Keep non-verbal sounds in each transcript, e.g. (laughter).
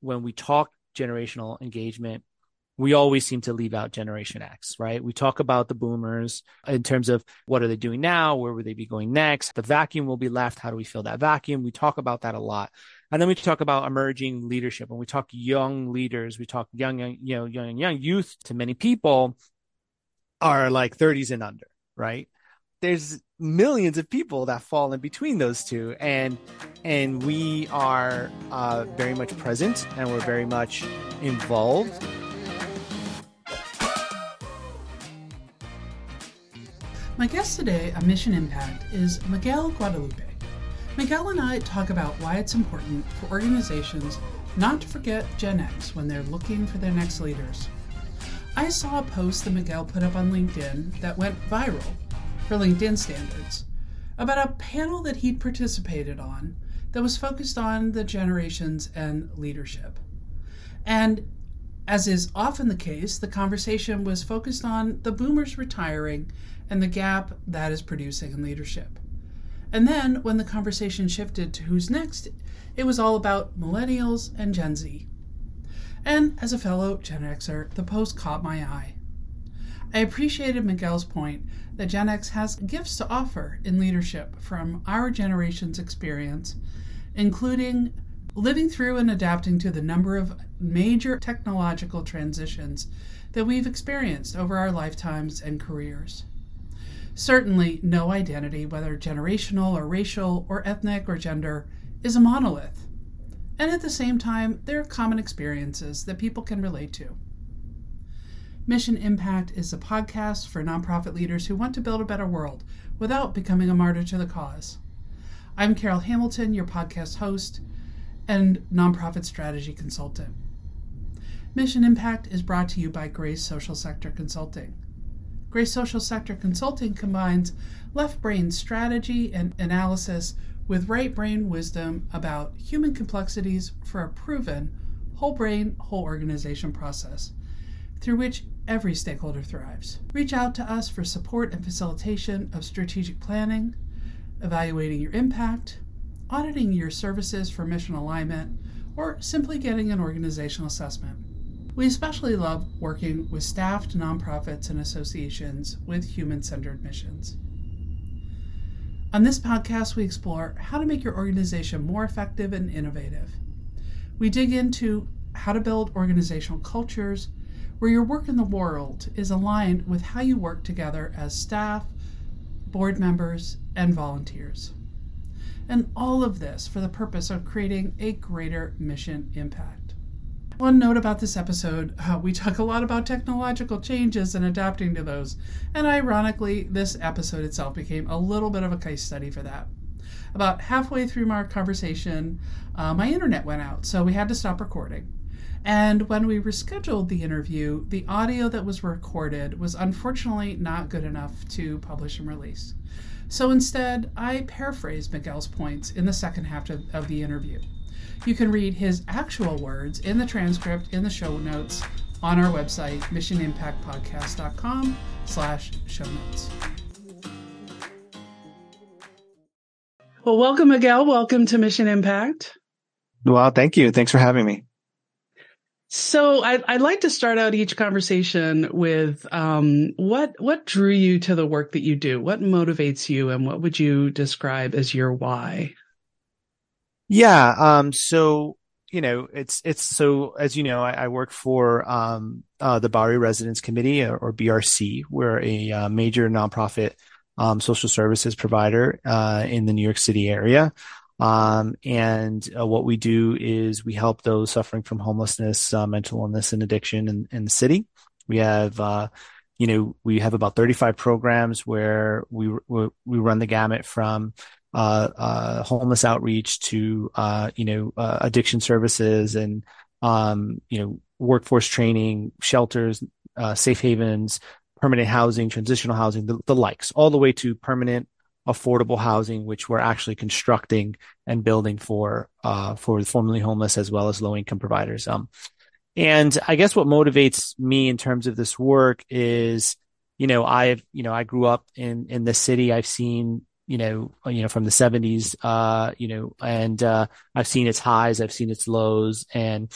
when we talk generational engagement, we always seem to leave out Generation X, right? We talk about the boomers in terms of what are they doing now? Where would they be going next? The vacuum will be left. How do we fill that vacuum? We talk about that a lot. And then we talk about emerging leadership. When we talk young leaders, we talk young, young, you know, young, young youth to many people are like 30s and under, right? There's millions of people that fall in between those two, and and we are uh, very much present and we're very much involved. My guest today on Mission Impact is Miguel Guadalupe. Miguel and I talk about why it's important for organizations not to forget Gen X when they're looking for their next leaders. I saw a post that Miguel put up on LinkedIn that went viral for LinkedIn standards about a panel that he'd participated on that was focused on the generations and leadership. And as is often the case, the conversation was focused on the boomers retiring and the gap that is producing in leadership. And then when the conversation shifted to who's next, it was all about millennials and Gen Z. And as a fellow Gen Xer, the post caught my eye. I appreciated Miguel's point that Gen X has gifts to offer in leadership from our generation's experience, including living through and adapting to the number of major technological transitions that we've experienced over our lifetimes and careers. Certainly, no identity, whether generational or racial or ethnic or gender, is a monolith. And at the same time, there are common experiences that people can relate to. Mission Impact is a podcast for nonprofit leaders who want to build a better world without becoming a martyr to the cause. I'm Carol Hamilton, your podcast host and nonprofit strategy consultant. Mission Impact is brought to you by Grace Social Sector Consulting. Grace Social Sector Consulting combines left brain strategy and analysis with right brain wisdom about human complexities for a proven whole brain, whole organization process through which every stakeholder thrives. Reach out to us for support and facilitation of strategic planning, evaluating your impact, auditing your services for mission alignment, or simply getting an organizational assessment. We especially love working with staffed nonprofits and associations with human centered missions. On this podcast, we explore how to make your organization more effective and innovative. We dig into how to build organizational cultures where your work in the world is aligned with how you work together as staff, board members, and volunteers. And all of this for the purpose of creating a greater mission impact. One note about this episode (laughs) uh, we talk a lot about technological changes and adapting to those. And ironically, this episode itself became a little bit of a case study for that. About halfway through our conversation, uh, my internet went out, so we had to stop recording. And when we rescheduled the interview, the audio that was recorded was unfortunately not good enough to publish and release. So instead, I paraphrased Miguel's points in the second half of, of the interview. You can read his actual words in the transcript in the show notes on our website, missionimpactpodcast.com slash show notes. Well, welcome, Miguel. Welcome to Mission Impact. Well, thank you. Thanks for having me. So I, would like to start out each conversation with um, what what drew you to the work that you do? What motivates you, and what would you describe as your why? Yeah. Um, so, you know, it's, it's so, as you know, I, I work for, um, uh, the Bowery Residents Committee or, or BRC. We're a uh, major nonprofit, um, social services provider, uh, in the New York City area. Um, and uh, what we do is we help those suffering from homelessness, uh, mental illness, and addiction in, in the city. We have, uh, you know, we have about 35 programs where we we, we run the gamut from uh, uh, homeless outreach to uh, you know addiction services and um, you know workforce training, shelters, safe havens, permanent housing, transitional housing, the, the, likes, all the way to permanent affordable housing, which we're actually constructing and building for uh, for the formerly homeless as well as low income providers. Um, and I guess what motivates me in terms of this work is, you know, I've, you know, I grew up in, in the city. I've seen you know, you know, from the seventies, uh, you know, and, uh, I've seen its highs, I've seen its lows and,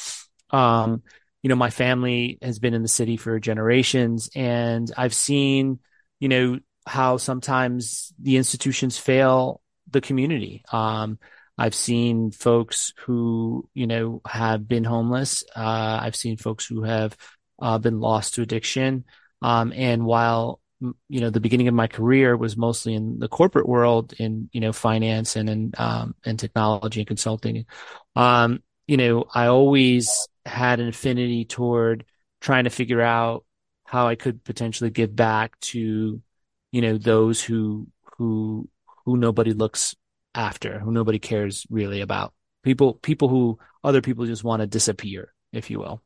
um, you know, my family has been in the city for generations and I've seen, you know, how sometimes the institutions fail the community. Um, I've seen folks who, you know, have been homeless. Uh, I've seen folks who have uh, been lost to addiction. Um, and while, you know, the beginning of my career was mostly in the corporate world in, you know, finance and in, um, and technology and consulting, um, you know, I always had an affinity toward trying to figure out how I could potentially give back to, you know, those who, who, who nobody looks after, who nobody cares really about. People, people who other people just want to disappear, if you will.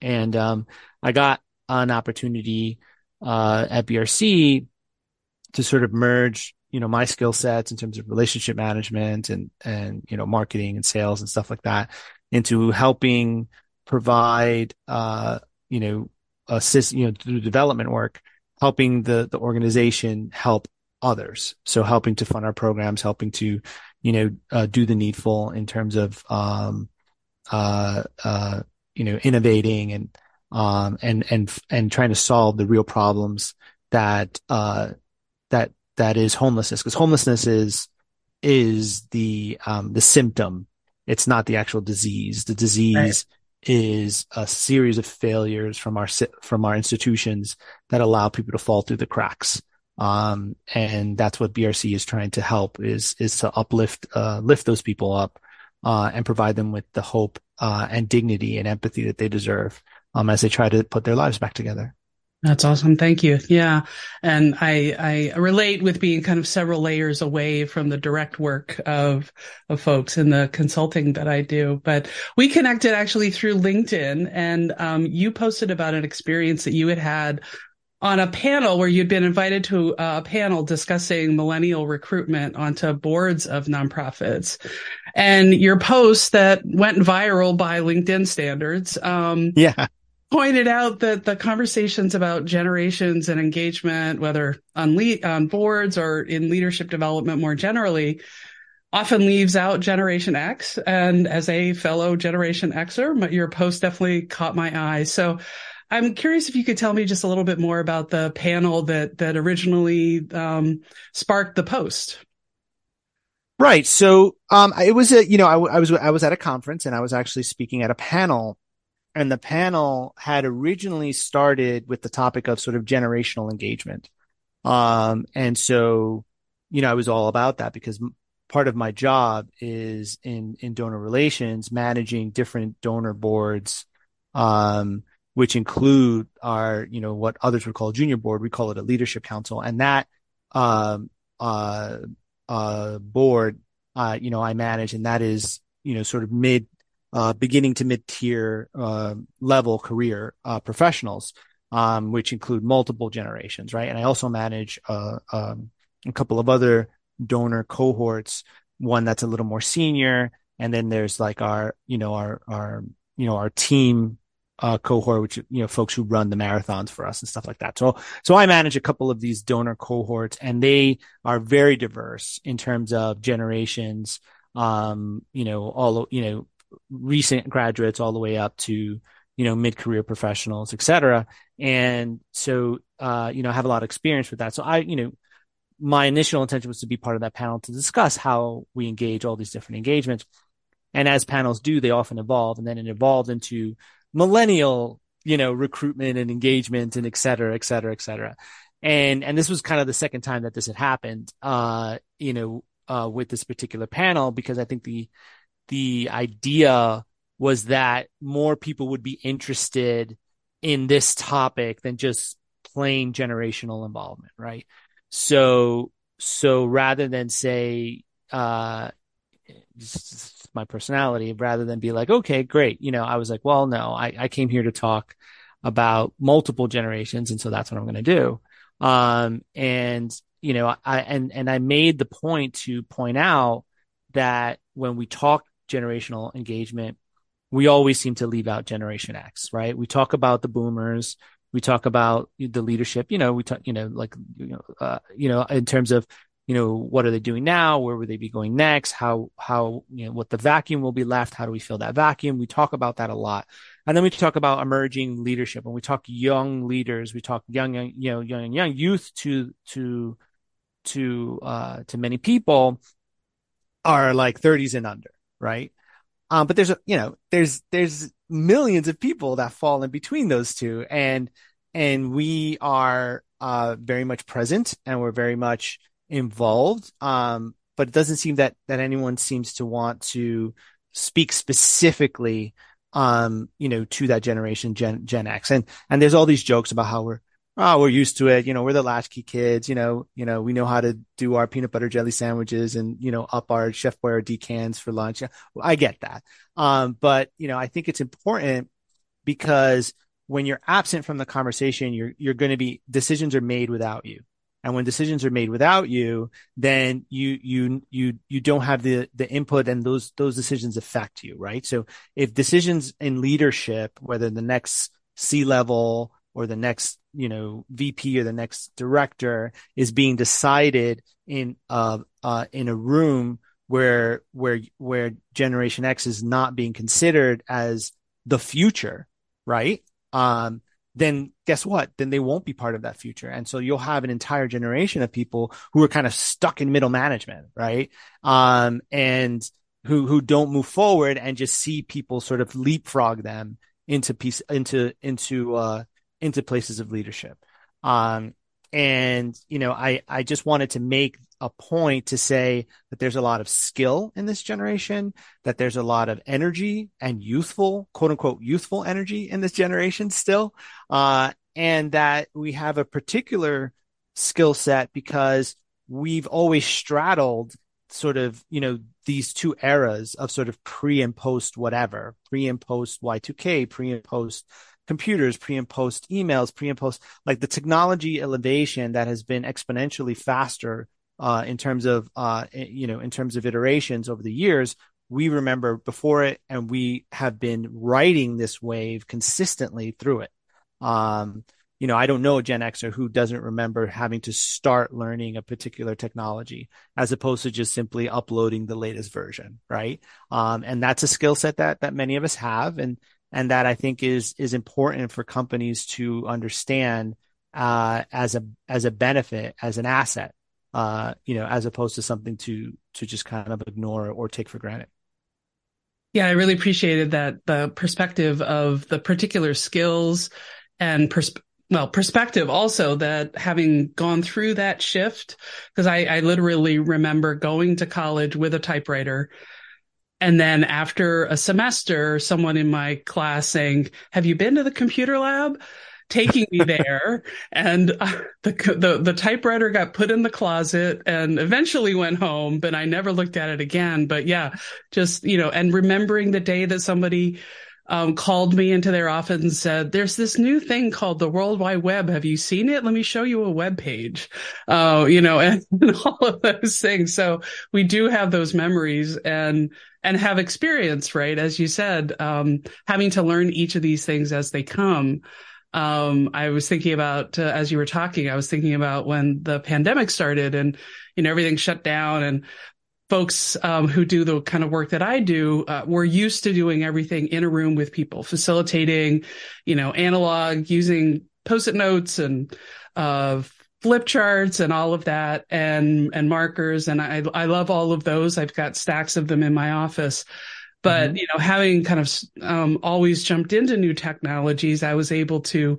And um, I got an opportunity uh, at BRC to sort of merge, you know, my skill sets in terms of relationship management and and you know marketing and sales and stuff like that into helping provide, uh, you know, assist, you know, through development work, helping the the organization help others. So helping to fund our programs, helping to, you know, uh, do the needful in terms of, um, uh, uh, you know, innovating and, um, and, and, and trying to solve the real problems that, uh, that, that is homelessness. Cause homelessness is, is the, um, the symptom. It's not the actual disease. The disease right. Is a series of failures from our, from our institutions that allow people to fall through the cracks. Um, and that's what BRC is trying to help is, is to uplift, uh, lift those people up, uh, and provide them with the hope, uh, and dignity and empathy that they deserve, um, as they try to put their lives back together. That's awesome. Thank you. Yeah. And I, I relate with being kind of several layers away from the direct work of, of folks in the consulting that I do. But we connected actually through LinkedIn and, um, you posted about an experience that you had had on a panel where you'd been invited to a panel discussing millennial recruitment onto boards of nonprofits. And your post that went viral by LinkedIn standards. Um, yeah. Pointed out that the conversations about generations and engagement, whether on le- on boards or in leadership development more generally, often leaves out Generation X. And as a fellow Generation Xer, your post definitely caught my eye. So I'm curious if you could tell me just a little bit more about the panel that that originally um, sparked the post. Right. So um, it was a you know I, I was I was at a conference and I was actually speaking at a panel, and the panel had originally started with the topic of sort of generational engagement, um, and so you know I was all about that because part of my job is in in donor relations managing different donor boards um, which include our, you know, what others would call junior board. We call it a leadership council. And that, um, uh, uh, board, uh, you know, I manage and that is, you know, sort of mid, uh, beginning to mid tier, uh, level career, uh, professionals, um, which include multiple generations, right? And I also manage, uh, um, a couple of other donor cohorts, one that's a little more senior. And then there's like our, you know, our, our, you know, our team uh, cohort, which you know folks who run the marathons for us and stuff like that. So so I manage a couple of these donor cohorts, and they are very diverse in terms of generations. Um, you know, all you know, recent graduates all the way up to you know mid career professionals, et cetera. And so uh, you know, I have a lot of experience with that. So I you know. My initial intention was to be part of that panel to discuss how we engage all these different engagements. And as panels do, they often evolve. And then it evolved into millennial, you know, recruitment and engagement and et cetera, et cetera, et cetera. And, and this was kind of the second time that this had happened, uh, you know, uh, with this particular panel, because I think the, the idea was that more people would be interested in this topic than just plain generational involvement, right? So, so rather than say, uh, my personality rather than be like, okay, great. You know, I was like, well, no, I, I came here to talk about multiple generations. And so that's what I'm going to do. Um, and, you know, I, and, and I made the point to point out that when we talk generational engagement, we always seem to leave out generation X, right? We talk about the boomers. We talk about the leadership, you know, we talk, you know, like, you know, uh, you know, in terms of you know, what are they doing now? Where would they be going next? How, how, you know, what the vacuum will be left? How do we fill that vacuum? We talk about that a lot. And then we talk about emerging leadership and we talk young leaders. We talk young, young, you know, young, young youth to, to, to, uh, to many people are like 30s and under, right? Um, but there's a, you know, there's, there's millions of people that fall in between those two. And, and we are, uh, very much present and we're very much, involved. Um, but it doesn't seem that that anyone seems to want to speak specifically, um, you know, to that generation, Gen Gen X. And and there's all these jokes about how we're oh we're used to it. You know, we're the latchkey kids. You know, you know we know how to do our peanut butter jelly sandwiches and you know up our Chef Boyardee cans for lunch. I get that. Um, but you know, I think it's important because when you're absent from the conversation, you're you're going to be decisions are made without you and when decisions are made without you then you you you you don't have the the input and those those decisions affect you right so if decisions in leadership whether the next c level or the next you know vp or the next director is being decided in uh, uh in a room where where where generation x is not being considered as the future right um then guess what? Then they won't be part of that future. And so you'll have an entire generation of people who are kind of stuck in middle management, right? Um, and who, who don't move forward and just see people sort of leapfrog them into piece, into, into, uh, into places of leadership. Um, and, you know, I, I just wanted to make a point to say that there's a lot of skill in this generation, that there's a lot of energy and youthful, quote unquote, youthful energy in this generation still. Uh, and that we have a particular skill set because we've always straddled sort of, you know, these two eras of sort of pre and post whatever, pre and post Y2K, pre and post computers, pre and post emails, pre and post, like the technology elevation that has been exponentially faster uh, in terms of uh, you know in terms of iterations over the years we remember before it and we have been riding this wave consistently through it. Um, you know i don't know a gen xer who doesn't remember having to start learning a particular technology as opposed to just simply uploading the latest version right? Um, and that's a skill set that that many of us have. And and that i think is is important for companies to understand uh, as a as a benefit as an asset uh, you know, as opposed to something to to just kind of ignore or take for granted. Yeah, I really appreciated that the perspective of the particular skills and pers- well, perspective also that having gone through that shift, because I, I literally remember going to college with a typewriter and then after a semester, someone in my class saying, have you been to the computer lab? taking me there (laughs) and uh, the, the the typewriter got put in the closet and eventually went home but I never looked at it again but yeah just you know and remembering the day that somebody um, called me into their office and said, "There's this new thing called the World Wide Web. Have you seen it? Let me show you a web page." Uh, you know, and, (laughs) and all of those things. So we do have those memories and and have experience, right? As you said, um, having to learn each of these things as they come um, I was thinking about, uh, as you were talking, I was thinking about when the pandemic started and, you know, everything shut down and folks um, who do the kind of work that I do uh, were used to doing everything in a room with people, facilitating, you know, analog, using post-it notes and uh, flip charts and all of that, and and markers, and I I love all of those. I've got stacks of them in my office. But, mm-hmm. you know, having kind of um, always jumped into new technologies, I was able to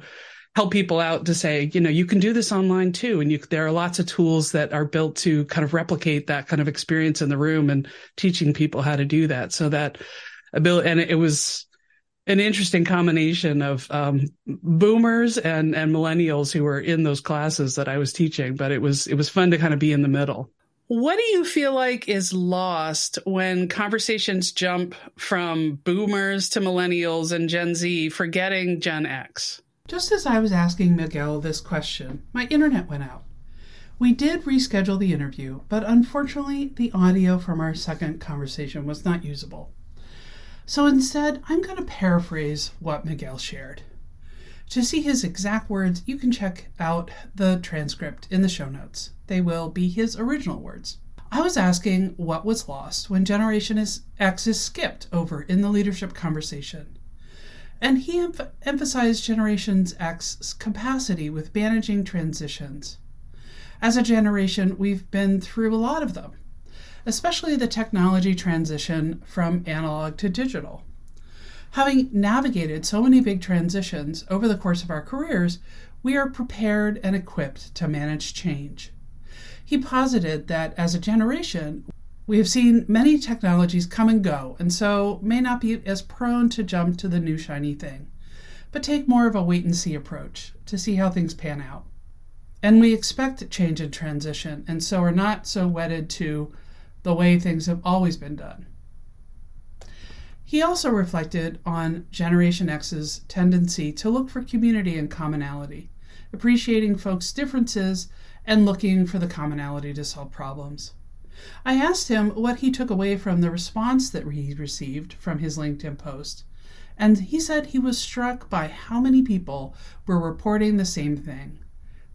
help people out to say, you know, you can do this online too. And you, there are lots of tools that are built to kind of replicate that kind of experience in the room and teaching people how to do that. So that ability, and it was, an interesting combination of um, boomers and and millennials who were in those classes that I was teaching, but it was it was fun to kind of be in the middle. What do you feel like is lost when conversations jump from boomers to millennials and Gen Z, forgetting Gen X? Just as I was asking Miguel this question, my internet went out. We did reschedule the interview, but unfortunately, the audio from our second conversation was not usable. So instead, I'm going to paraphrase what Miguel shared. To see his exact words, you can check out the transcript in the show notes. They will be his original words. I was asking what was lost when Generation X is skipped over in the leadership conversation. And he em- emphasized Generation X's capacity with managing transitions. As a generation, we've been through a lot of them, especially the technology transition from analog to digital. Having navigated so many big transitions over the course of our careers, we are prepared and equipped to manage change. He posited that as a generation, we have seen many technologies come and go, and so may not be as prone to jump to the new shiny thing, but take more of a wait and see approach to see how things pan out. And we expect change and transition, and so are not so wedded to the way things have always been done. He also reflected on Generation X's tendency to look for community and commonality, appreciating folks' differences and looking for the commonality to solve problems. I asked him what he took away from the response that he received from his LinkedIn post, and he said he was struck by how many people were reporting the same thing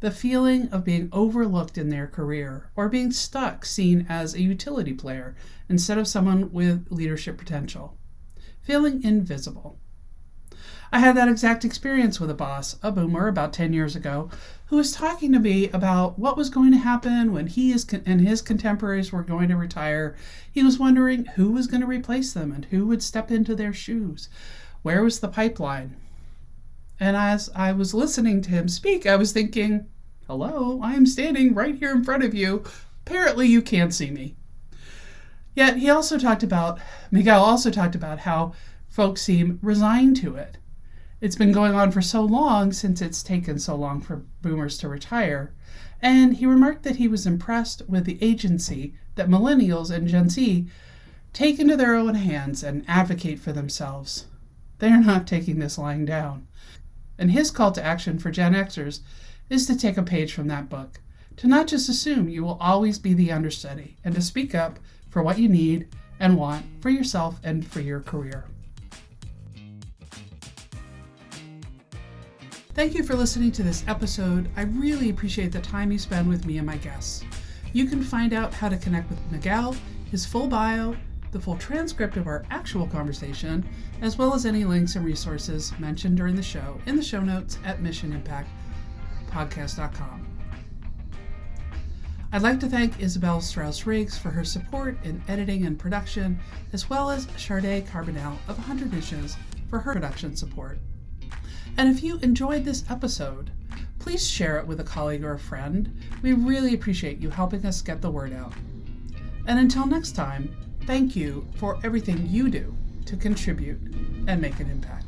the feeling of being overlooked in their career or being stuck seen as a utility player instead of someone with leadership potential, feeling invisible. I had that exact experience with a boss, a boomer, about 10 years ago, who was talking to me about what was going to happen when he and his contemporaries were going to retire. He was wondering who was going to replace them and who would step into their shoes. Where was the pipeline? And as I was listening to him speak, I was thinking, hello, I am standing right here in front of you. Apparently, you can't see me. Yet, he also talked about, Miguel also talked about how folks seem resigned to it. It's been going on for so long since it's taken so long for boomers to retire. And he remarked that he was impressed with the agency that millennials and Gen Z take into their own hands and advocate for themselves. They are not taking this lying down. And his call to action for Gen Xers is to take a page from that book, to not just assume you will always be the understudy, and to speak up for what you need and want for yourself and for your career. Thank you for listening to this episode. I really appreciate the time you spend with me and my guests. You can find out how to connect with Miguel, his full bio, the full transcript of our actual conversation, as well as any links and resources mentioned during the show in the show notes at missionimpactpodcast.com. I'd like to thank Isabel Strauss Riggs for her support in editing and production, as well as Charday Carbonell of 100 Issues for her production support. And if you enjoyed this episode, please share it with a colleague or a friend. We really appreciate you helping us get the word out. And until next time, thank you for everything you do to contribute and make an impact.